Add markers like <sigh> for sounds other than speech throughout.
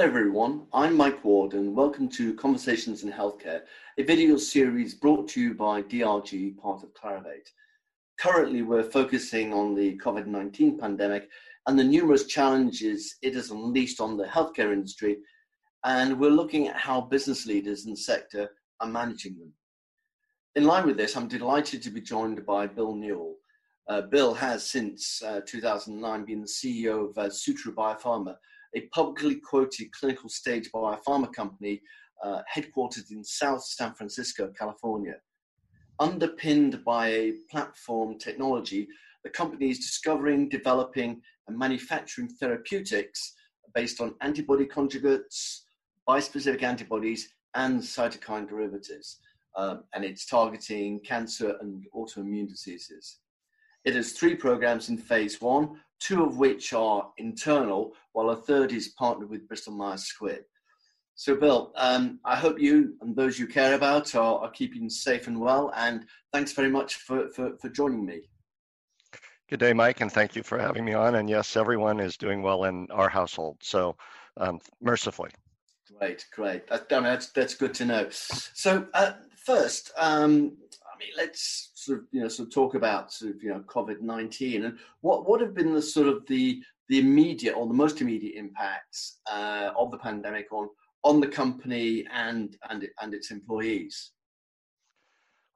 Hello, everyone. I'm Mike Ward, and welcome to Conversations in Healthcare, a video series brought to you by DRG, part of Clarivate. Currently, we're focusing on the COVID 19 pandemic and the numerous challenges it has unleashed on the healthcare industry, and we're looking at how business leaders in the sector are managing them. In line with this, I'm delighted to be joined by Bill Newell. Uh, Bill has, since uh, 2009, been the CEO of uh, Sutro Biopharma, a publicly quoted clinical stage biopharma company uh, headquartered in South San Francisco, California. Underpinned by a platform technology, the company is discovering, developing, and manufacturing therapeutics based on antibody conjugates, bispecific antibodies, and cytokine derivatives. Um, and it's targeting cancer and autoimmune diseases. It has three programs in phase one, two of which are internal, while a third is partnered with Bristol Myers Squibb. So, Bill, um, I hope you and those you care about are, are, keeping safe and well, and thanks very much for, for, for joining me. Good day, Mike, and thank you for having me on. And yes, everyone is doing well in our household, so um, mercifully. Great, great. That, that's, that's good to know. So, uh, first, um, mean, let's sort of you know sort of talk about sort of you know COVID nineteen and what what have been the sort of the the immediate or the most immediate impacts uh, of the pandemic on on the company and and and its employees.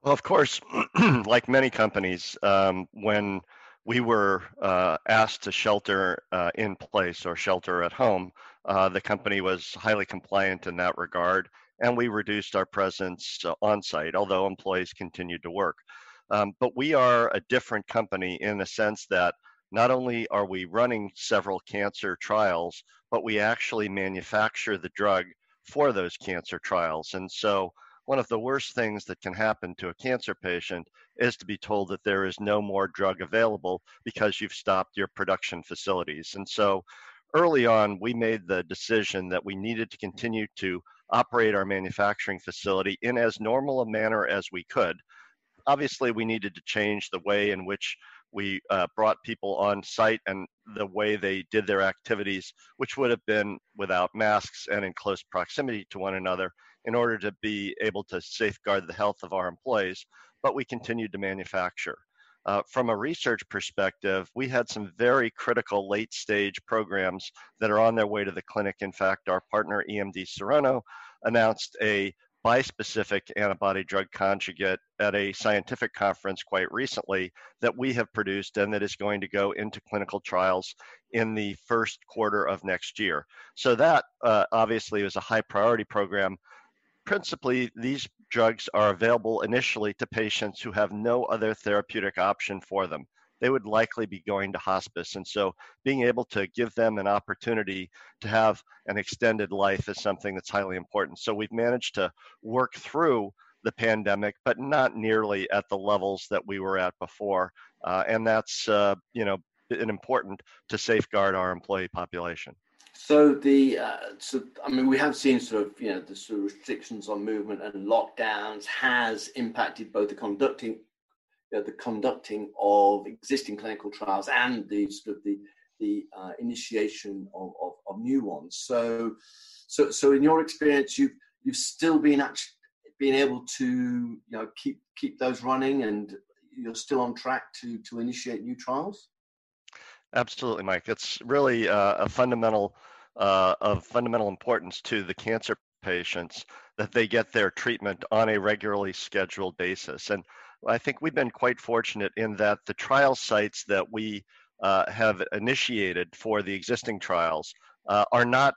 Well, of course, <clears throat> like many companies, um, when we were uh, asked to shelter uh, in place or shelter at home, uh, the company was highly compliant in that regard, and we reduced our presence uh, on site, although employees continued to work. Um, but we are a different company in the sense that not only are we running several cancer trials, but we actually manufacture the drug for those cancer trials. And so, one of the worst things that can happen to a cancer patient is to be told that there is no more drug available because you've stopped your production facilities. And so, early on, we made the decision that we needed to continue to operate our manufacturing facility in as normal a manner as we could obviously we needed to change the way in which we uh, brought people on site and the way they did their activities, which would have been without masks and in close proximity to one another in order to be able to safeguard the health of our employees. But we continued to manufacture. Uh, from a research perspective, we had some very critical late stage programs that are on their way to the clinic. In fact, our partner EMD Serono announced a bispecific antibody drug conjugate at a scientific conference quite recently that we have produced and that is going to go into clinical trials in the first quarter of next year. So, that uh, obviously is a high priority program. Principally, these drugs are available initially to patients who have no other therapeutic option for them they would likely be going to hospice. And so being able to give them an opportunity to have an extended life is something that's highly important. So we've managed to work through the pandemic, but not nearly at the levels that we were at before. Uh, and that's, uh, you know, important to safeguard our employee population. So the uh, so I mean we have seen sort of you know the sort of restrictions on movement and lockdowns has impacted both the conducting you know, the conducting of existing clinical trials and the sort of the the uh, initiation of, of, of, new ones. So, so, so in your experience, you've you've still been actually being able to you know keep keep those running, and you're still on track to to initiate new trials. Absolutely, Mike. It's really uh, a fundamental uh, of fundamental importance to the cancer patients that they get their treatment on a regularly scheduled basis. And I think we've been quite fortunate in that the trial sites that we uh, have initiated for the existing trials uh, are not,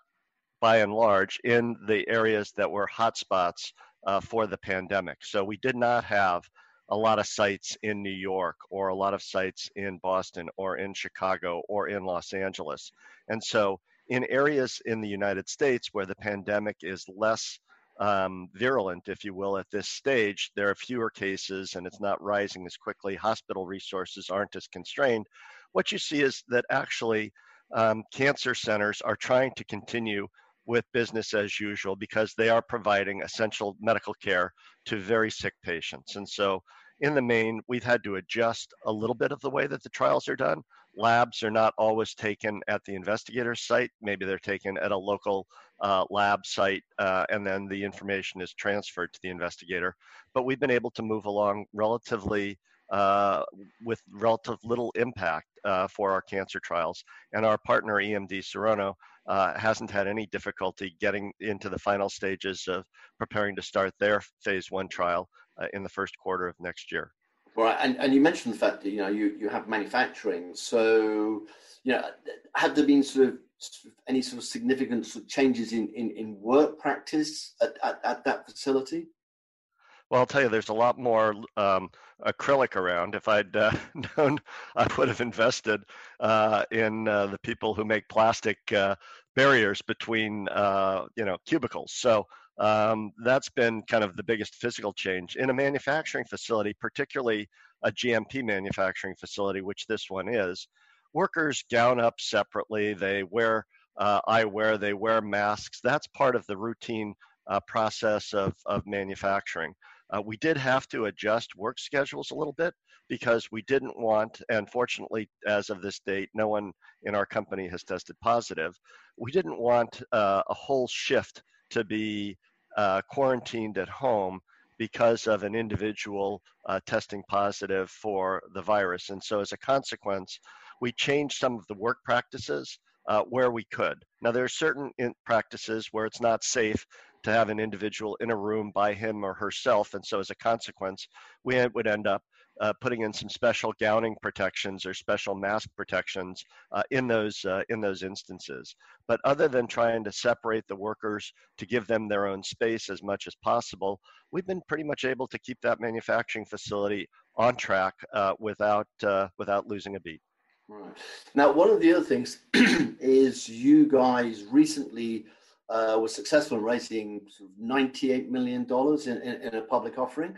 by and large, in the areas that were hotspots uh, for the pandemic. So we did not have a lot of sites in New York or a lot of sites in Boston or in Chicago or in Los Angeles. And so in areas in the United States where the pandemic is less um, virulent, if you will, at this stage. There are fewer cases and it's not rising as quickly. Hospital resources aren't as constrained. What you see is that actually um, cancer centers are trying to continue with business as usual because they are providing essential medical care to very sick patients. And so, in the main, we've had to adjust a little bit of the way that the trials are done, labs are not always taken at the investigator site. Maybe they're taken at a local uh, lab site, uh, and then the information is transferred to the investigator. But we've been able to move along relatively uh, with relative little impact uh, for our cancer trials. And our partner EMD Serono uh, hasn't had any difficulty getting into the final stages of preparing to start their phase one trial uh, in the first quarter of next year. Right, and, and you mentioned the fact that you know you, you have manufacturing. So, you know, have there been sort of, any sort of significant sort of changes in, in, in work practice at, at, at that facility? Well, I'll tell you, there's a lot more um, acrylic around. If I'd uh, <laughs> known, I would have invested uh, in uh, the people who make plastic uh, barriers between, uh, you know, cubicles. So um, that's been kind of the biggest physical change in a manufacturing facility, particularly a GMP manufacturing facility, which this one is. Workers gown up separately. They wear uh, eyewear. They wear masks. That's part of the routine process of, of manufacturing. Uh, we did have to adjust work schedules a little bit because we didn't want, and fortunately, as of this date, no one in our company has tested positive. We didn't want uh, a whole shift to be uh, quarantined at home because of an individual uh, testing positive for the virus. And so, as a consequence, we changed some of the work practices uh, where we could. Now, there are certain practices where it's not safe to have an individual in a room by him or herself. And so, as a consequence, we would end up uh, putting in some special gowning protections or special mask protections uh, in those uh, in those instances. But other than trying to separate the workers to give them their own space as much as possible, we've been pretty much able to keep that manufacturing facility on track uh, without uh, without losing a beat. Right. Now, one of the other things <clears throat> is you guys recently uh, was successful in raising sort of $98 million in, in, in a public offering.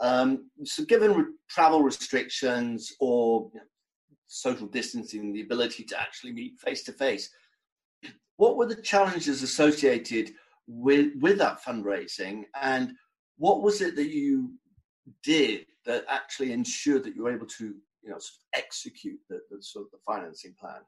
Um, so, given re- travel restrictions or you know, social distancing, the ability to actually meet face to face, what were the challenges associated with, with that fundraising? And what was it that you did that actually ensured that you were able to you know, sort of execute the, the sort of the financing plan?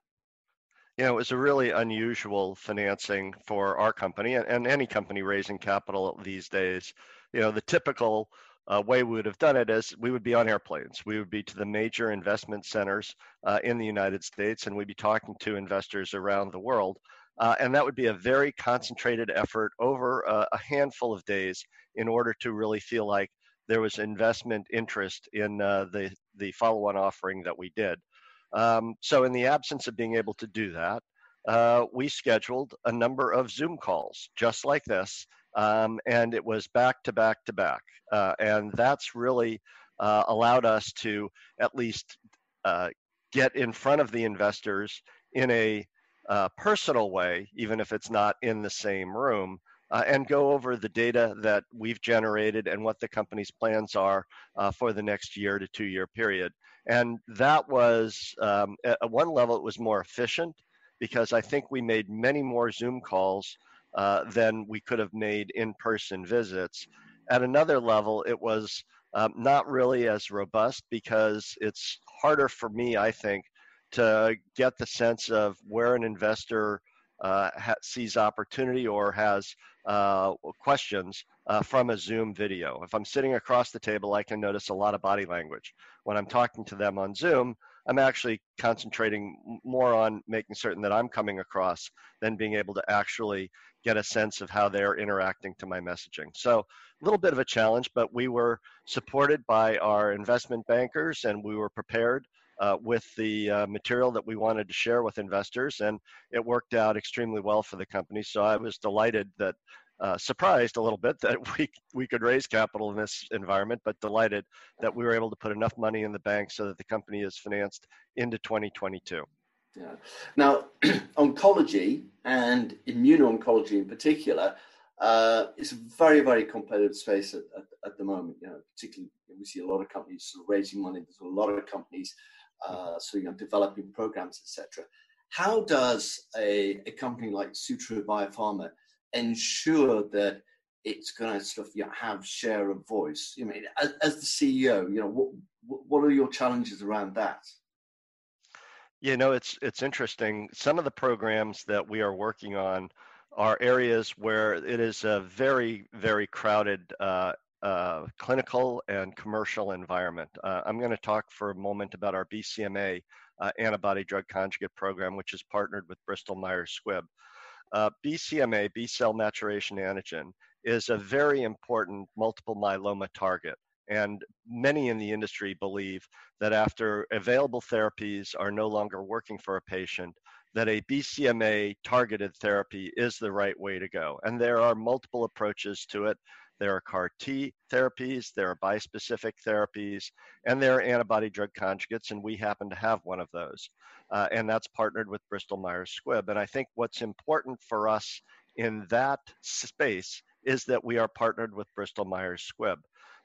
You know, it was a really unusual financing for our company and, and any company raising capital these days. You know, the typical uh, way we would have done it is we would be on airplanes. We would be to the major investment centers uh, in the United States and we'd be talking to investors around the world. Uh, and that would be a very concentrated effort over a, a, handful of days in order to really feel like there was investment interest in uh, the, the follow on offering that we did. Um, so, in the absence of being able to do that, uh, we scheduled a number of Zoom calls just like this, um, and it was back to back to back. Uh, and that's really uh, allowed us to at least uh, get in front of the investors in a uh, personal way, even if it's not in the same room. Uh, and go over the data that we've generated and what the company's plans are for the next year to two year period. And that was, um, at one level, it was more efficient because I think we made many more Zoom calls uh, than we could have made in person visits. At another level, it was um, not really as robust because it's harder for me, I think, to get the sense of where an investor uh, ha- sees opportunity or has uh, questions uh, from a Zoom video. If I'm sitting across the table, I can notice a lot of body language. When I'm talking to them on Zoom, I'm actually concentrating more on making certain that I'm coming across than being able to actually get a sense of how they're interacting to my messaging. So, a little bit of a challenge, but we were supported by our investment bankers and we were prepared uh, with the uh, material that we wanted to share with investors, and it worked out extremely well for the company. So I was delighted that. Uh, surprised a little bit <laughs> that we we could raise capital in this environment, but delighted that we were able to put enough money in the bank so that the company is financed into 2022. Yeah. Now, <clears throat> oncology and immuno-oncology in particular uh, is a very, very competitive space at, at, at, the moment. You know, particularly we see a lot of companies raising money. There's a lot of companies uh, so you know developing programs, etc. How does a, a company like Sutro Biopharma ensure that it's going to sort of you know, have share of voice? You mean as, as the CEO, you know what what are your challenges around that? You know, it's it's interesting. Some of the programs that we are working on are areas where it is a very very crowded uh, uh, clinical and commercial environment. Uh, I'm going to talk for a moment about our BCMA uh, antibody drug conjugate program, which is partnered with Bristol Myers Squibb. Uh, BCMA, B cell maturation antigen, is a very important multiple myeloma target. And many in the industry believe that after available therapies are no longer working for a patient, that a BCMA targeted therapy is the right way to go. And there are multiple approaches to it. There are CAR T therapies, there are bispecific therapies, and there are antibody drug conjugates, and we happen to have one of those. Uh, and that's partnered with Bristol Myers Squibb. And I think what's important for us in that space is that we are partnered with Bristol Myers Squibb.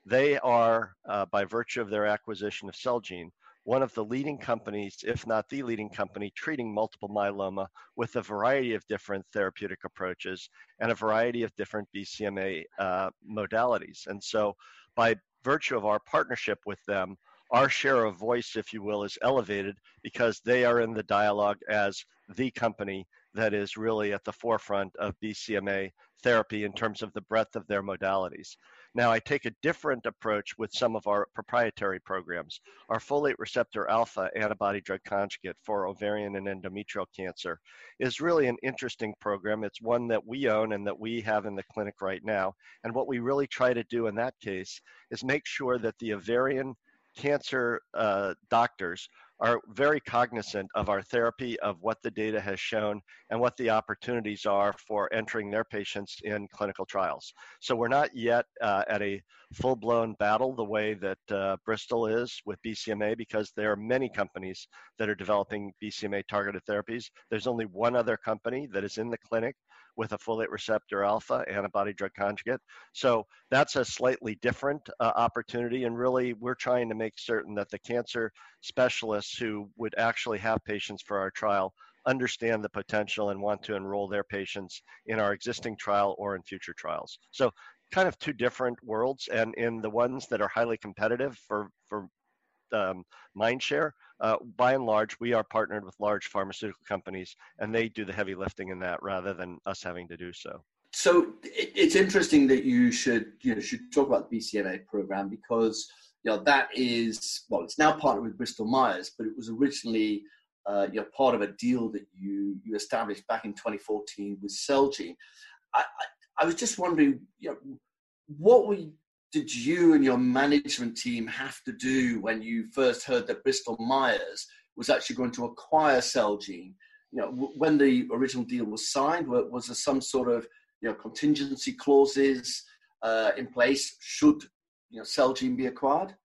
They are, uh, by virtue of their acquisition of Celgene, one of the leading companies, if not the leading company, treating multiple myeloma with a variety of different therapeutic approaches and a variety of different BCMA uh, modalities. And so, by virtue of our partnership with them, our share of voice, if you will, is elevated because they are in the dialogue as the company that is really at the forefront of BCMA therapy in terms of the breadth of their modalities. Now, I take a different approach with some of our proprietary programs. Our folate receptor alpha antibody drug conjugate for ovarian and endometrial cancer is really an interesting program. It's one that we own and that we have in the clinic right now. And what we really try to do in that case is make sure that the ovarian cancer uh, doctors are very cognizant of our therapy, of what the data has shown, and what the opportunities are for entering their patients in clinical trials. So we're not yet uh, at a full blown battle the way that uh, Bristol is with BCMA because there are many companies that are developing BCMA targeted therapies. There's only one other company that is in the clinic with a folate receptor alpha antibody drug conjugate. So that's a slightly different uh, opportunity. And really, we're trying to make certain that the cancer specialists who would actually have patients for our trial understand the potential and want to enroll their patients in our existing trial or in future trials. So kind of two different worlds and in the ones that are highly competitive for for um, mind share uh, by and large, we are partnered with large pharmaceutical companies, and they do the heavy lifting in that rather than us having to do so. So it's interesting that you should you know should talk about the BCMA program because you know that is well, it's now partnered with Bristol Myers, but it was originally uh, you know part of a deal that you you established back in 2014 with Celgene. I, I, I was just wondering, you know, what were did you and your management team have to do when you first heard that Bristol Myers was actually going to acquire Celgene? You know, when the original deal was signed, was there some sort of you know contingency clauses uh, in place should you know Celgene be acquired?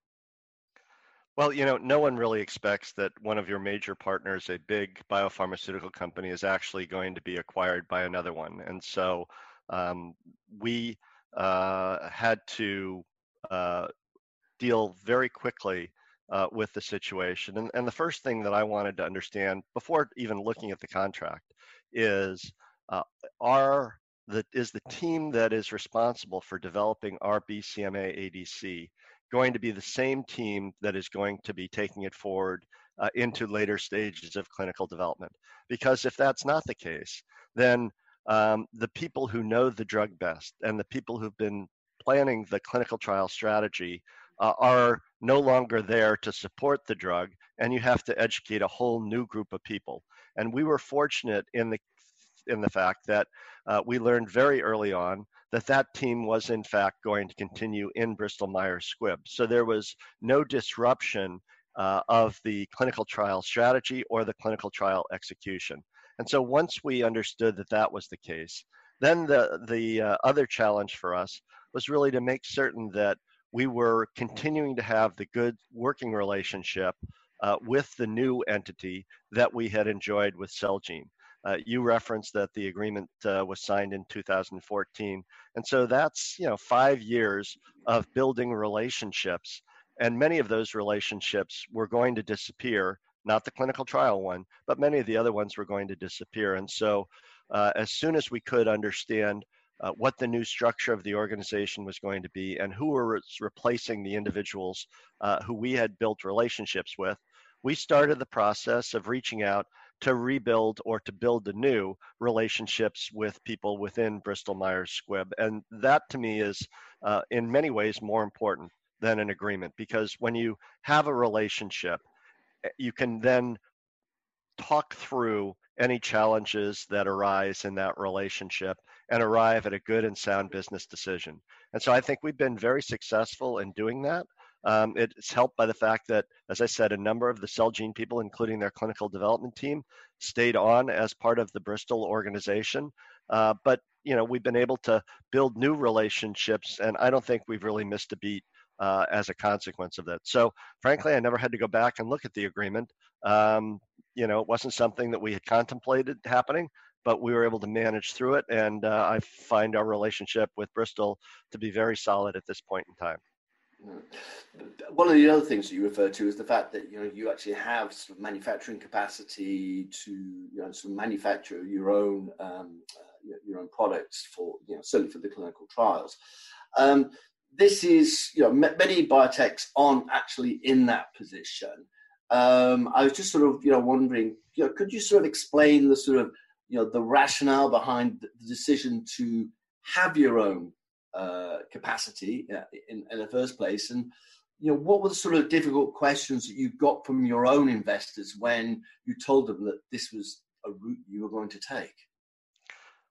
Well, you know, no one really expects that one of your major partners, a big biopharmaceutical company, is actually going to be acquired by another one, and so um, we had to uh, deal very quickly uh, with the situation. And, and the first thing that I wanted to understand before even looking at the contract is uh, are the, is the team that is responsible for developing our BCMA ADC going to be the same team that is going to be taking it forward uh, into later stages of clinical development? Because if that's not the case, then um, the people who know the drug best and the people who've been planning the clinical trial strategy uh, are no longer there to support the drug, and you have to educate a whole new group of people. And we were fortunate in the in the fact that uh, we learned very early on that that team was in fact going to continue in Bristol Myers Squibb. So there was no disruption uh, of the clinical trial strategy or the clinical trial execution. And so once we understood that that was the case, then the the uh, other challenge for us was really to make certain that we were continuing to have the good working relationship uh, with the new entity that we had enjoyed with Celgene. Uh, you referenced that the agreement uh, was signed in 2014, and so that's you know five years of building relationships, and many of those relationships were going to disappear not the clinical trial one, but many of the other ones were going to disappear. And so, uh, as soon as we could understand uh, what the new structure of the organization was going to be and who was replacing the individuals uh, who we had built relationships with, we started the process of reaching out to rebuild or to build the new relationships with people within Bristol Myers Squibb. And that to me is, uh, in many ways, more important than an agreement because when you have a relationship, you can then talk through any challenges that arise in that relationship and arrive at a good and sound business decision. And so I think we've been very successful in doing that. Um, it's helped by the fact that, as I said, a number of the Celgene people, including their clinical development team, stayed on as part of the Bristol organization. Uh, but you know, we've been able to build new relationships, and I don't think we've really missed a beat uh, as a consequence of that. So, frankly, I never had to go back and look at the agreement. Um, you know, it wasn't something that we had contemplated happening, but we were able to manage through it. And uh, I find our relationship with Bristol to be very solid at this point in time. One of the other things that you refer to is the fact that you know you actually have sort of manufacturing capacity to you know sort of manufacture your own um, uh, your own products for you know certainly for the clinical trials. Um, this is you know many biotechs aren't actually in that position. Um, I was just sort of you know wondering you know could you sort of explain the sort of you know the rationale behind the decision to have your own uh, capacity uh, in, in, the first place, and you know what were the sort of difficult questions that you got from your own investors when you told them that this was a route you were going to take?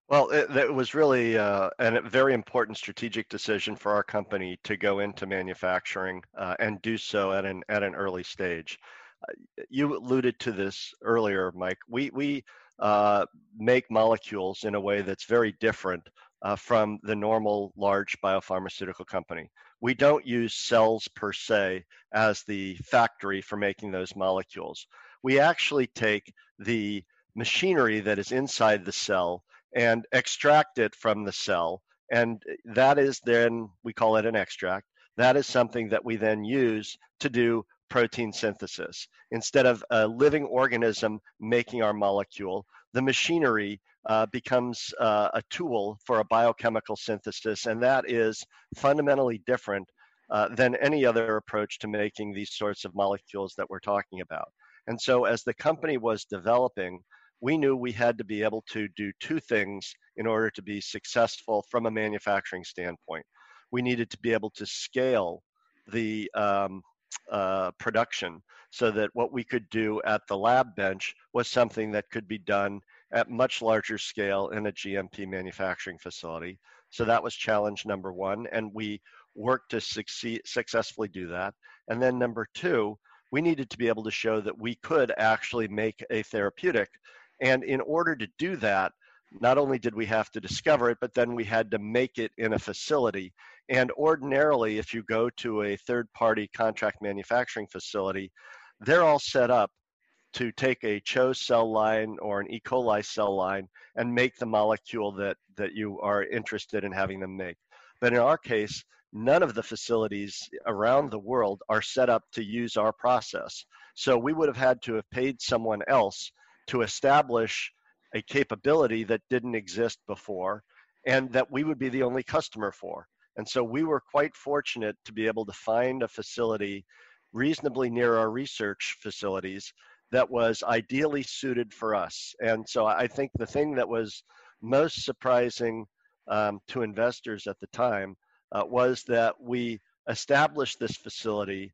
Well, it, it was really uh, a very important strategic decision for our company to go into manufacturing uh, and do so at an at an early stage. Uh, you alluded to this earlier, Mike. We we uh, make molecules in a way that's very different uh, from the normal large biopharmaceutical company. We don't use cells per se as the factory for making those molecules. We actually take the machinery that is inside the cell and extract it from the cell. And that is then, we call it an extract. That is something that we then use to do protein synthesis. Instead of a living organism making our molecule, the machinery uh, becomes uh, a tool for a biochemical synthesis, and that is fundamentally different uh, than any other approach to making these sorts of molecules that we're talking about. And so, as the company was developing, we knew we had to be able to do two things in order to be successful from a manufacturing standpoint. We needed to be able to scale the um, uh, production so that what we could do at the lab bench was something that could be done at much larger scale in a GMP manufacturing facility. So that was challenge number one, and we worked to succeed, successfully do that. And then number two, we needed to be able to show that we could actually make a therapeutic. And in order to do that, not only did we have to discover it, but then we had to make it in a facility. And ordinarily, if you go to a third party contract manufacturing facility, they're all set up to take a CHO cell line or an E. coli cell line and make the molecule that, that you are interested in having them make. But in our case, none of the facilities around the world are set up to use our process. So we would have had to have paid someone else to establish a capability that didn't exist before and that we would be the only customer for. And so we were quite fortunate to be able to find a facility reasonably near our research facilities that was ideally suited for us. And so I think the thing that was most surprising um, to investors at the time uh, was that we established this facility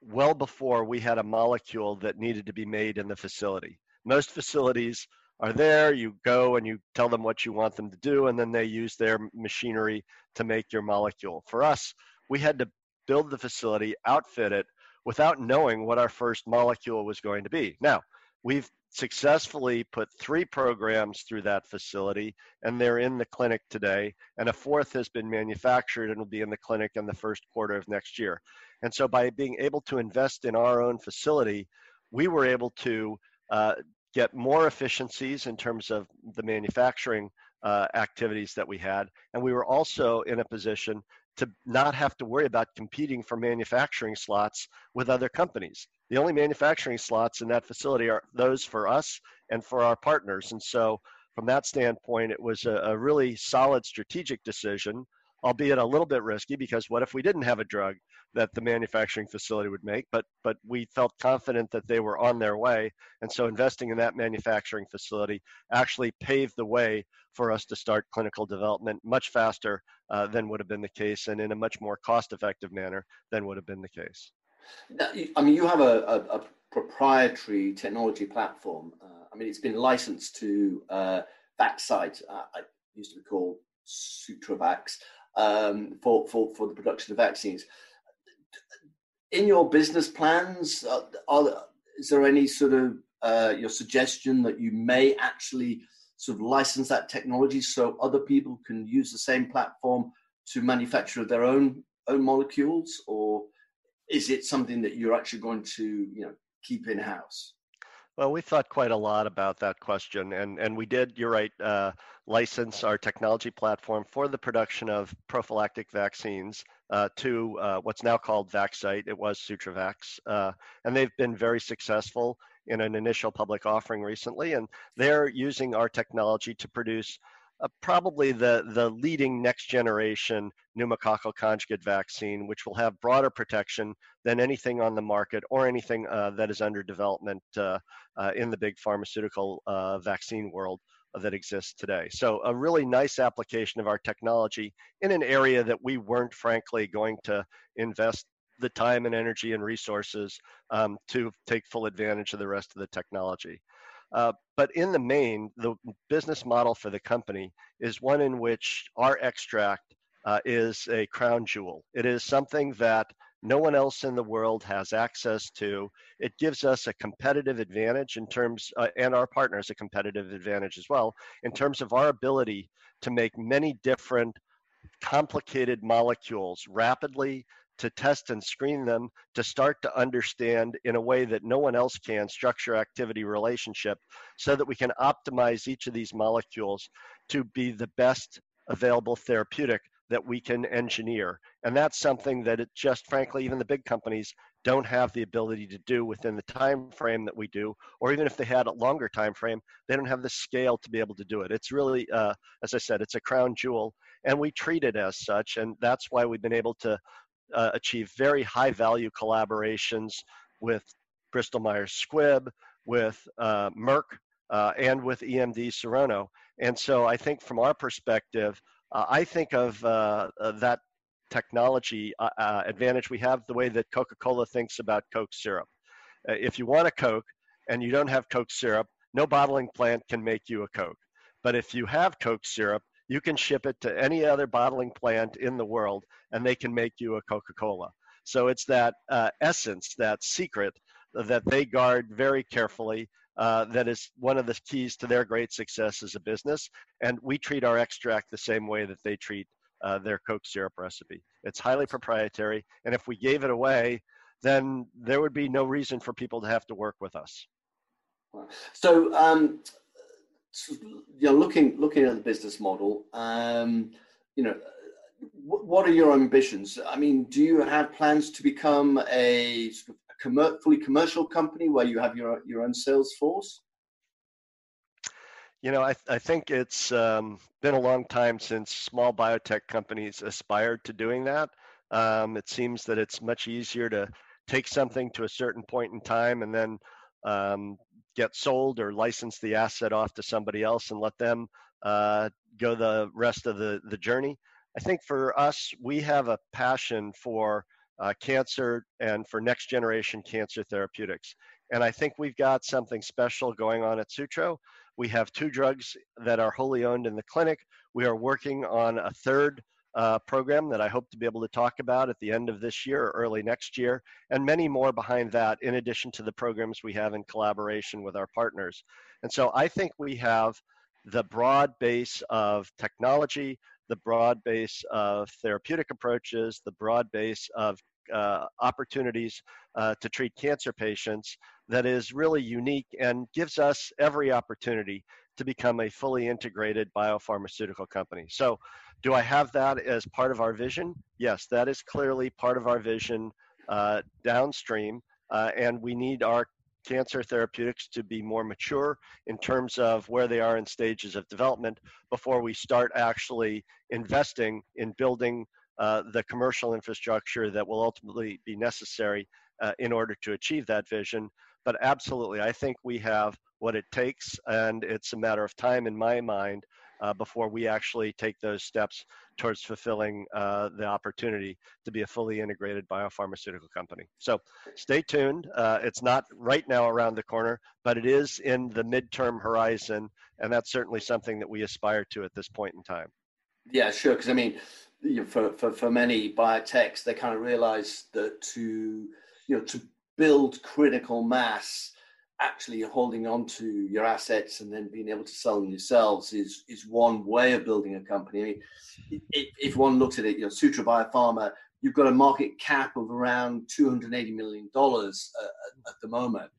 well before we had a molecule that needed to be made in the facility. Most facilities are there, you go and you tell them what you want them to do, and then they use their machinery to make your molecule. For us, we had to build the facility, outfit it, without knowing what our first molecule was going to be. Now, we've successfully put three programs through that facility, and they're in the clinic today. And a fourth has been manufactured and will be in the clinic in the first quarter of next year. And so, by being able to invest in our own facility, we were able to uh, get more efficiencies in terms of the manufacturing uh, activities that we had. And we were also in a position to not have to worry about competing for manufacturing slots with other companies. The only manufacturing slots in that facility are those for us and for our partners. And so, from that standpoint, it was a, a really solid strategic decision. Albeit a little bit risky because what if we didn't have a drug that the manufacturing facility would make? But but we felt confident that they were on their way, and so investing in that manufacturing facility actually paved the way for us to start clinical development much faster uh, than would have been the case, and in a much more cost-effective manner than would have been the case. I mean, you have a, a, a proprietary technology platform. Uh, I mean, it's been licensed to uh, Vaxcyte. Uh, I used to be called SutroVax um, for, for, for the production of vaccines. In your business plans, uh, are, is there any sort of uh, your suggestion that you may actually sort of license that technology so other people can use the same platform to manufacture their own own molecules, or is it something that you're actually going to you know keep in house? Well, we thought quite a lot about that question, and and we did. You're right. Uh, license our technology platform for the production of prophylactic vaccines uh, to uh, what's now called Vaxcyte. It was SutroVax, uh, and they've been very successful in an initial public offering recently, and they're using our technology to produce uh, probably the, the leading next generation pneumococcal conjugate vaccine, which will have broader protection than anything on the market or anything uh, that is under development uh, uh in the big pharmaceutical uh, vaccine world that exists today. So, a really nice application of our technology in an area that we weren't, frankly, going to invest the time and energy and resources um, to take full advantage of the rest of the technology. Uh, but in the main, the business model for the company is one in which our extract uh, is a crown jewel. It is something that no one else in the world has access to. It gives us a competitive advantage in terms, uh, and our partners a competitive advantage as well, in terms of our ability to make many different complicated molecules rapidly to test and screen them to start to understand in a way that no one else can structure activity relationship so that we can optimize each of these molecules to be the best available therapeutic that we can engineer. And that's something that it just frankly even the big companies don't have the ability to do within the time frame that we do or even if they had a longer time frame they don't have the scale to be able to do it. It's really uh, as i said it's a crown jewel and we treat it as such and that's why we've been able to uh, achieve very high value collaborations with Bristol Myers Squibb, with uh, Merck, uh, and with EMD Serono. And so I think from our perspective, uh, I think of uh, uh, that technology advantage we have the way that Coca Cola thinks about Coke syrup. if you want a Coke and you don't have Coke syrup, no bottling plant can make you a Coke. But if you have Coke syrup, you can ship it to any other bottling plant in the world and they can make you a Coca Cola. So it's that uh, essence, that secret that they guard very carefully. Uh, that is one of the keys to their great success as a business. And we treat our extract the same way that they treat uh, their Coke syrup recipe. It's highly proprietary. And if we gave it away, then there would be no reason for people to have to work with us. So, um, you know, looking looking at the business model, um, you know, what are your ambitions? I mean, do you have plans to become a a fully commercial company where you have your your own sales force? You know, I, I think it's um, been a long time since small biotech companies aspired to doing that. Um, it seems that it's much easier to take something to a certain point in time and then um, get sold or license the asset off to somebody else and let them uh, go the rest of the, the journey. I think for us, we have a passion for uh, cancer and for next generation cancer therapeutics. And I think we've got something special going on at Sutro. We have two drugs that are wholly owned in the clinic. We are working on a third uh, program that I hope to be able to talk about at the end of this year or early next year, and many more behind that, in addition to the programs we have in collaboration with our partners. And so I think we have the broad base of technology, the broad base of therapeutic approaches, the broad base of uh, opportunities uh, to treat cancer patients that is really unique and gives us every opportunity to become a fully integrated biopharmaceutical company. So, do I have that as part of our vision? Yes, that is clearly part of our vision uh, downstream, uh, and we need our cancer therapeutics to be more mature in terms of where they are in stages of development before we start actually investing in building uh, the commercial infrastructure that will ultimately be necessary uh, in order to achieve that vision. But absolutely, I think we have what it takes, and it's a matter of time in my mind uh, before we actually take those steps towards fulfilling uh, the opportunity to be a fully integrated biopharmaceutical company. So stay tuned. Uh, it's not right now around the corner, but it is in the midterm horizon, and that's certainly something that we aspire to at this point in time. Yeah, sure. Because I mean, for, for, for many biotechs, they kind of realize that to you know to build critical mass actually holding on to your assets and then being able to sell them yourselves is is one way of building a company. I mean, if, if one looks at it, you know, Sutro Biopharma, you've got a market cap of around 280 million dollars uh, at the moment.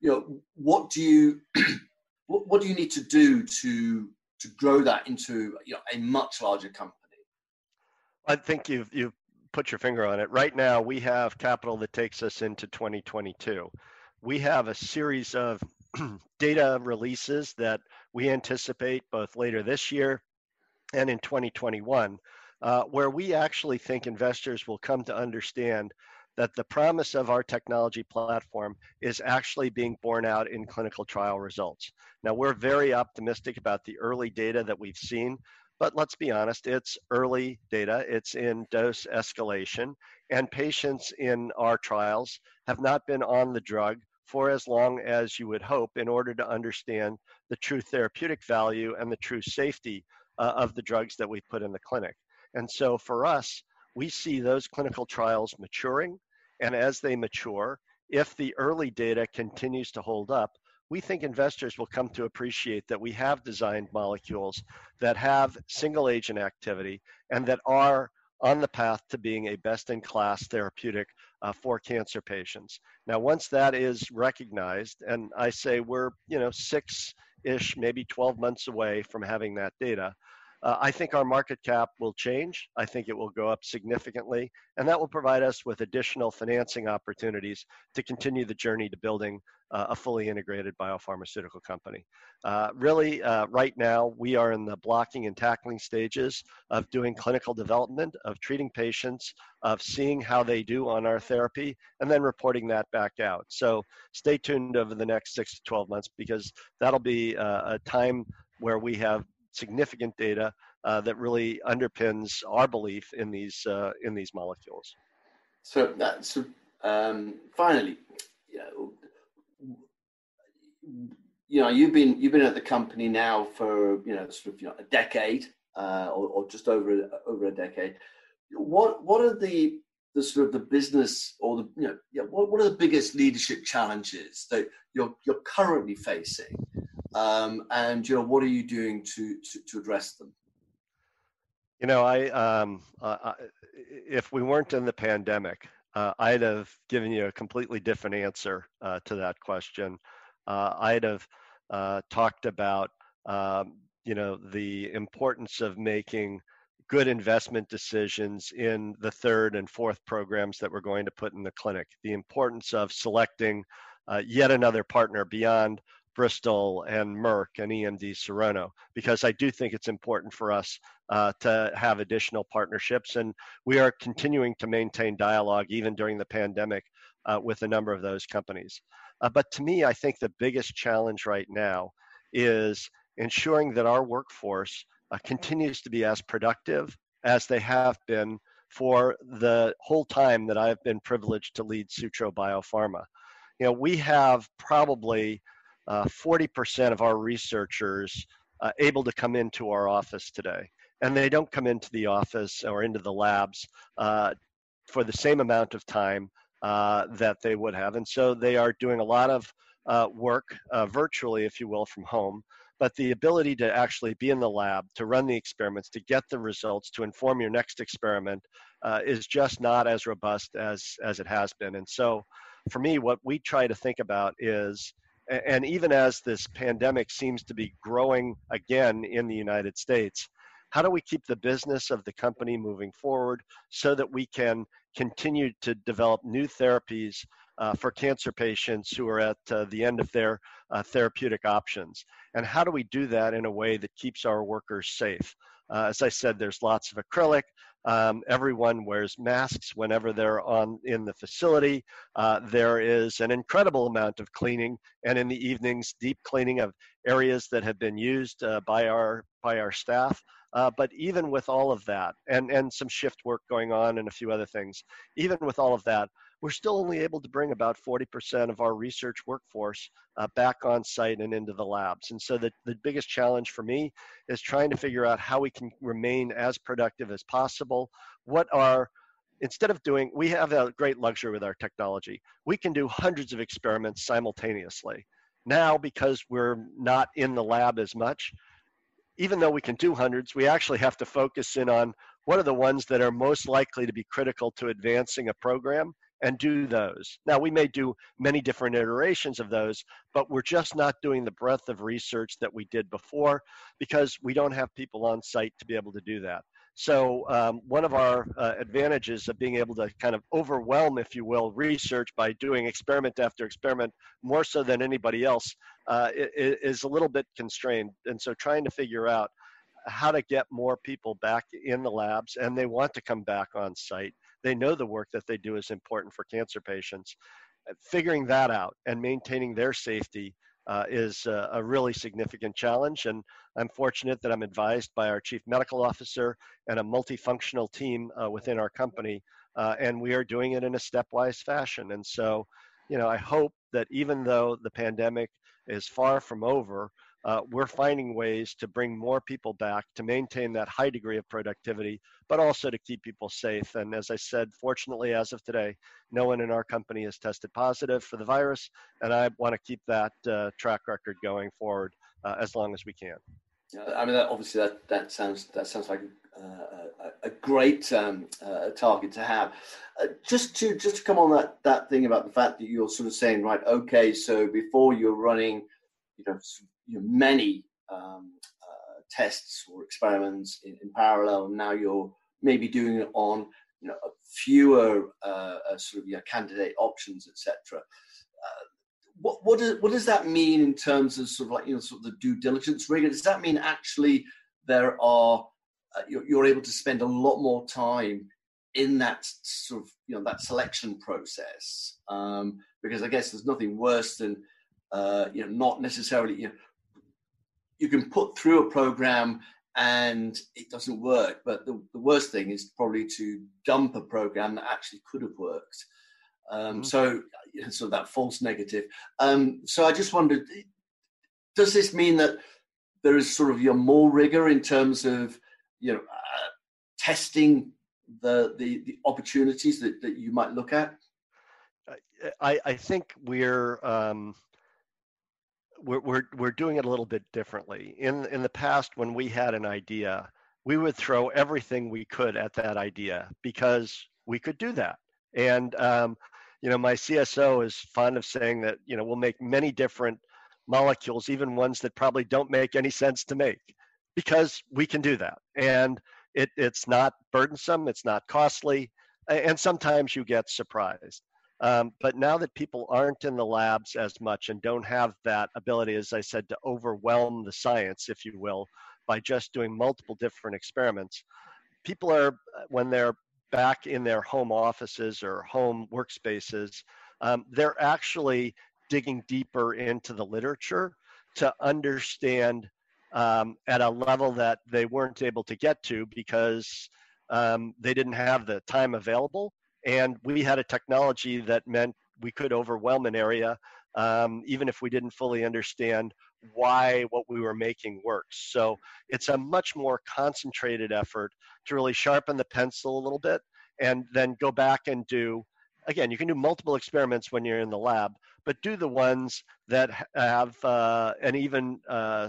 You know, what do you <clears throat> what, what do you need to do to to grow that into you know, a much larger company? I think you've you've put your finger on it. Right now, we have capital that takes us into 2022 we have a series of <clears throat> data releases that we anticipate both later this year and in 2021, uh, where we actually think investors will come to understand that the promise of our technology platform is actually being borne out in clinical trial results. Now, we're very optimistic about the early data that we've seen, but let's be honest, it's early data, it's in dose escalation, and patients in our trials have not been on the drug for as long as you would hope in order to understand the true therapeutic value and the true safety uh, of the drugs that we put in the clinic. And so for us, we see those clinical trials maturing. And as they mature, if the early data continues to hold up, we think investors will come to appreciate that we have designed molecules that have single agent activity and that are on the path to being a best in class therapeutic uh, for cancer patients. Now, once that is recognized, and I say we're, you know, six ish, maybe 12 months away from having that data, uh, I think our market cap will change. I think it will go up significantly, and that will provide us with additional financing opportunities to continue the journey to building uh, a fully integrated biopharmaceutical company. Uh, really, uh, right now, we are in the blocking and tackling stages of doing clinical development, of treating patients, of seeing how they do on our therapy, and then reporting that back out. So stay tuned over the next six to 12 months because that'll be uh, a time where we have significant data uh, that really underpins our belief in these uh, in these molecules. So that's um, finally, you know, you know, you've been you've been at the company now for you know sort of you know a decade uh, or, or, just over over a decade. What what are the the sort of the business or the you know yeah, what, what are the biggest leadership challenges that you're you're currently facing um, and you know what are you doing to to, to address them? You know, I um, if we weren't in the pandemic, uh, I'd have given you a completely different answer uh, to that question. Uh, I'd have uh, talked about um, you know the importance of making good investment decisions in the third and fourth programs that we're going to put in the clinic. The importance of selecting uh, yet another partner beyond Bristol and Merck and EMD Serono, because I do think it's important for us uh, to have additional partnerships. And we are continuing to maintain dialogue even during the pandemic uh, with a number of those companies. Uh, but to me, I think the biggest challenge right now is ensuring that our workforce uh, continues to be as productive as they have been for the whole time that I've been privileged to lead Sutro Biopharma. You know, we have probably 40% of our researchers uh, able to come into our office today. And they don't come into the office or into the labs uh, for the same amount of time uh, that they would have. And so they are doing a lot of uh, work uh, virtually, if you will, from home. But the ability to actually be in the lab, to run the experiments, to get the results, to inform your next experiment is just not as robust as, as it has been. And so for me, what we try to think about is and even as this pandemic seems to be growing again in the United States, how do we keep the business of the company moving forward so that we can continue to develop new therapies uh, for cancer patients who are at uh, the end of their uh, therapeutic options. And how do we do that in a way that keeps our workers safe? Uh, as I said, there's lots of acrylic. Um, everyone wears masks whenever they're on in the facility. Uh, there is an incredible amount of cleaning, and in the evenings, deep cleaning of areas that have been used uh, by our by our staff. Uh, but even with all of that, and and some shift work going on, and a few other things, even with all of that, we're still only able to bring about 40% of our research workforce uh, back on site and into the labs. And so the, the biggest challenge for me is trying to figure out how we can remain as productive as possible. What are instead of doing, we have a great luxury with our technology. We can do hundreds of experiments simultaneously. Now, because we're not in the lab as much, even though we can do hundreds, we actually have to focus in on what are the ones that are most likely to be critical to advancing a program and do those. Now, we may do many different iterations of those, but we're just not doing the breadth of research that we did before because we don't have people on site to be able to do that. So, um, one of our uh, advantages of being able to kind of overwhelm, if you will, research by doing experiment after experiment more so than anybody else uh, is a little bit constrained. And so, trying to figure out how to get more people back in the labs and they want to come back on site they know the work that they do is important for cancer patients. Figuring that out and maintaining their safety uh, is a, a, really significant challenge. And I'm fortunate that I'm advised by our chief medical officer and a multifunctional team uh, within our company. Uh, and we are doing it in a stepwise fashion. And so, you know, I hope that even though the pandemic is far from over, uh, we're finding ways to bring more people back to maintain that high degree of productivity, but also to keep people safe. And as I said, fortunately, as of today, no one in our company has tested positive for the virus, and I want to keep that uh, track record going forward uh, as long as we can. I mean, obviously, that, that sounds that sounds like uh, a, a, great um, uh, target to have. Uh, just to just to come on that that thing about the fact that you're sort of saying, right, okay, so before you're running, you know, you know, many um, uh, tests or experiments in, in, parallel. And now you're maybe doing it on you know fewer uh, uh sort of candidate options, etc. Uh, what what does what does that mean in terms of sort of like you know sort of the due diligence rigor? Does that mean actually there are uh, you're, you're able to spend a lot more time in that sort of you know that selection process um, because I guess there's nothing worse than uh, you know not necessarily you know you can put through a program and it doesn't work. But the, the worst thing is probably to dump a program that actually could have worked. Um, mm-hmm. So, so that false negative. Um, so I just wondered, does this mean that there is sort of your more rigor in terms of you know uh, testing the, the the opportunities that, that you might look at? I, I think we're um, we're, we're, we're doing it a little bit differently. In, in the past, when we had an idea, we would throw everything we could at that idea because we could do that. And, um, you know, my CSO is fond of saying that, you know, we'll make many different molecules, even ones that probably don't make any sense to make because we can do that. And it, it's not burdensome, it's not costly, and sometimes you get surprised. Um, but now that people aren't in the labs as much and don't have that ability, as I said, to overwhelm the science, if you will, by just doing multiple different experiments, people are, when they're back in their home offices or home workspaces, um, they're actually digging deeper into the literature to understand um, at a level that they weren't able to get to because um, they didn't have the time available and we had a technology that meant we could overwhelm an area um, even if we didn't fully understand why what we were making works. So it's a much more concentrated effort to really sharpen the pencil a little bit and then go back and do again you can do multiple experiments when you're in the lab but do the ones that have uh, an even uh,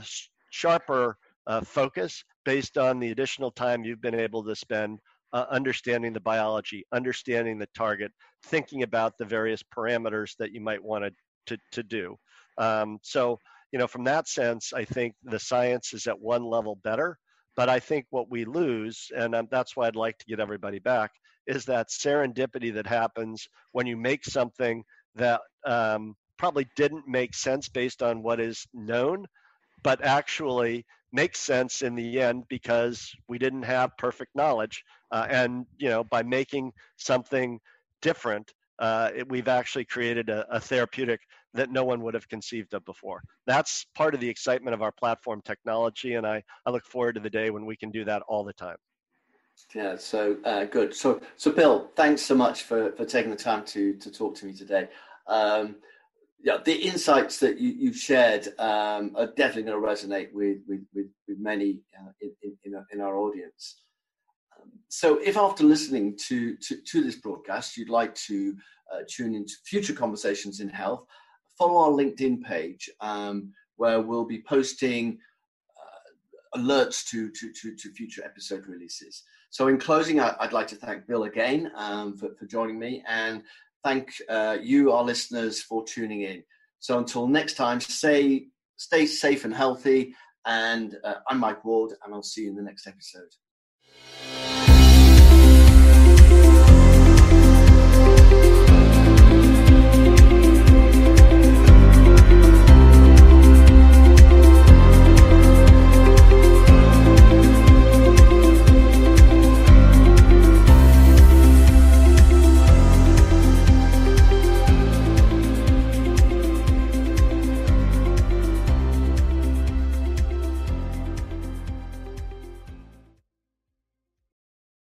sharper uh, focus based on the additional time you've been able to spend uh, understanding the biology, understanding the target, thinking about the various parameters that you might want to, to do. Um, so, you know, from that sense, I think the science is at one level better. But I think what we lose, and um, that's why I'd like to get everybody back, is that serendipity that happens when you make something that um, probably didn't make sense based on what is known, but actually makes sense in the end because we didn't have perfect knowledge. Uh, and you know, by making something different, uh, it, we've actually created a, a, therapeutic that no one would have conceived of before. That's part of the excitement of our platform technology, and I, I look forward to the day when we can do that all the time. Yeah, so uh, good. So, so Bill, thanks so much for, for taking the time to to talk to me today. Um, yeah, the insights that you, have shared um, are definitely going to resonate with with, with, with many uh, in, in, in, our audience. Um, so, if after listening to, to, to this broadcast, you'd like to uh, tune into future conversations in health, follow our LinkedIn page um, where we'll be posting uh, alerts to, to, to, to, future episode releases. So, in closing, I, would like to thank Bill again um, for, for joining me and thank uh, you, our listeners, for tuning in. So until next time, stay, stay safe and healthy. And uh, I'm Mike Ward, and I'll see you in the next episode.